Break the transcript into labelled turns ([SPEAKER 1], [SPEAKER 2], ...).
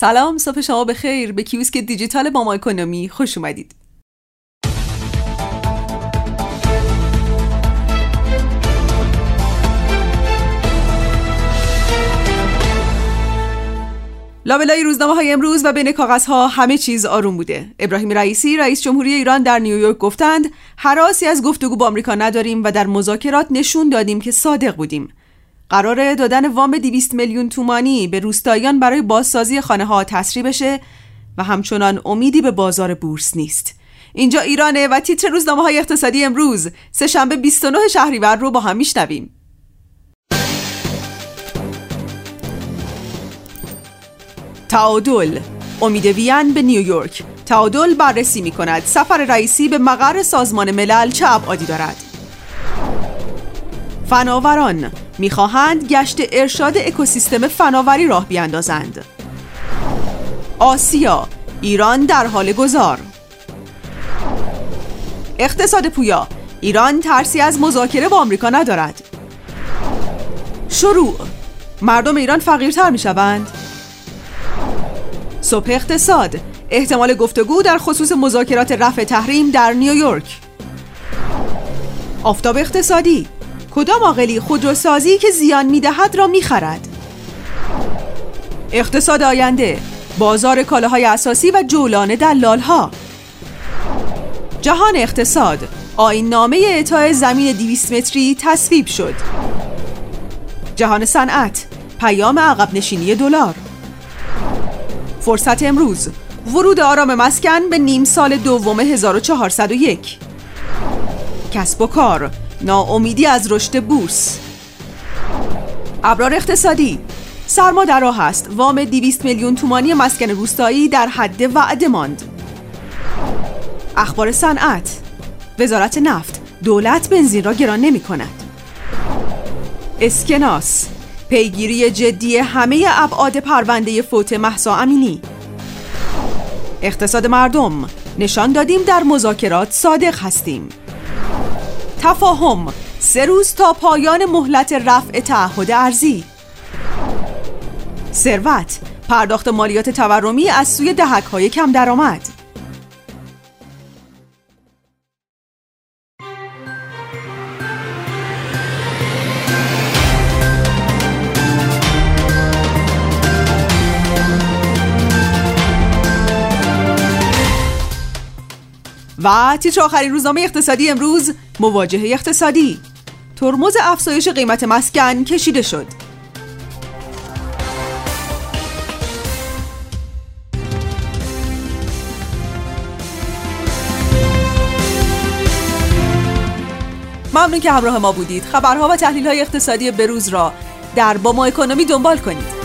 [SPEAKER 1] سلام صبح شما بخیر. به کیوسک دیجیتال با ما اکونومی. خوش اومدید. لابلای روزنامه های امروز و بین کاغذ ها همه چیز آروم بوده. ابراهیم رئیسی رئیس جمهوری ایران در نیویورک گفتند حراسی از گفتگو با آمریکا نداریم و در مذاکرات نشون دادیم که صادق بودیم. قرار دادن وام 200 میلیون تومانی به روستاییان برای بازسازی خانه ها تسریع بشه و همچنان امیدی به بازار بورس نیست. اینجا ایرانه و تیتر روزنامه های اقتصادی امروز. سه شنبه 29 شهریور رو با هم میشنویم. تعادل. امید ویان به نیویورک تعادل بررسی می کند سفر رئیسی به مقر سازمان ملل چه ابعادی دارد؟ فناوران. می‌خواهند گشت ارشاد اکوسیستم فناوری راه بیاندازند. آسیا ایران در حال گذار. اقتصاد پویا ایران ترسی از مذاکره با آمریکا ندارد. شروع مردم ایران فقیرتر می شوند صبح اقتصاد احتمال گفتگو در خصوص مذاکرات رفع تحریم در نیویورک. آفتاب اقتصادی کدام عاقلی خودروسازی که زیان می‌دهد را می‌خرد؟ اقتصاد آینده بازار کالاهای اساسی و جولان دلالها. جهان اقتصاد آین نامه اعطای زمین 200 متری تصویب شد. جهان صنعت پیام عقب نشینی دلار. فرصت امروز ورود آرام مسکن به نیم سال دوم 1401 کسب و کار ناامیدی از رشد بورس. ابرار اقتصادی. سرما در راه است. وام 200 میلیون تومانی مسکن روستایی در حد وعده ماند. اخبار صنعت. وزارت نفت. دولت بنزین را گران نمی کند. اسکناس. پیگیری جدی همه ابعاد پرونده فوت محسا امینی. اقتصاد مردم. نشان دادیم در مذاکرات صادق هستیم. تفاهم. سه روز تا پایان مهلت رفع تعهد ارزی ثروت. پرداخت مالیات تورمی از سوی دهک های کم درآمد. و تیتر آخرین روزنامه اقتصادی امروز؟ مواجهه اقتصادی. ترمز افزایش قیمت مسکن کشیده شد. ممنون که همراه ما بودید. خبرها و تحلیل های اقتصادی بروز را در با ما اکونومی دنبال کنید.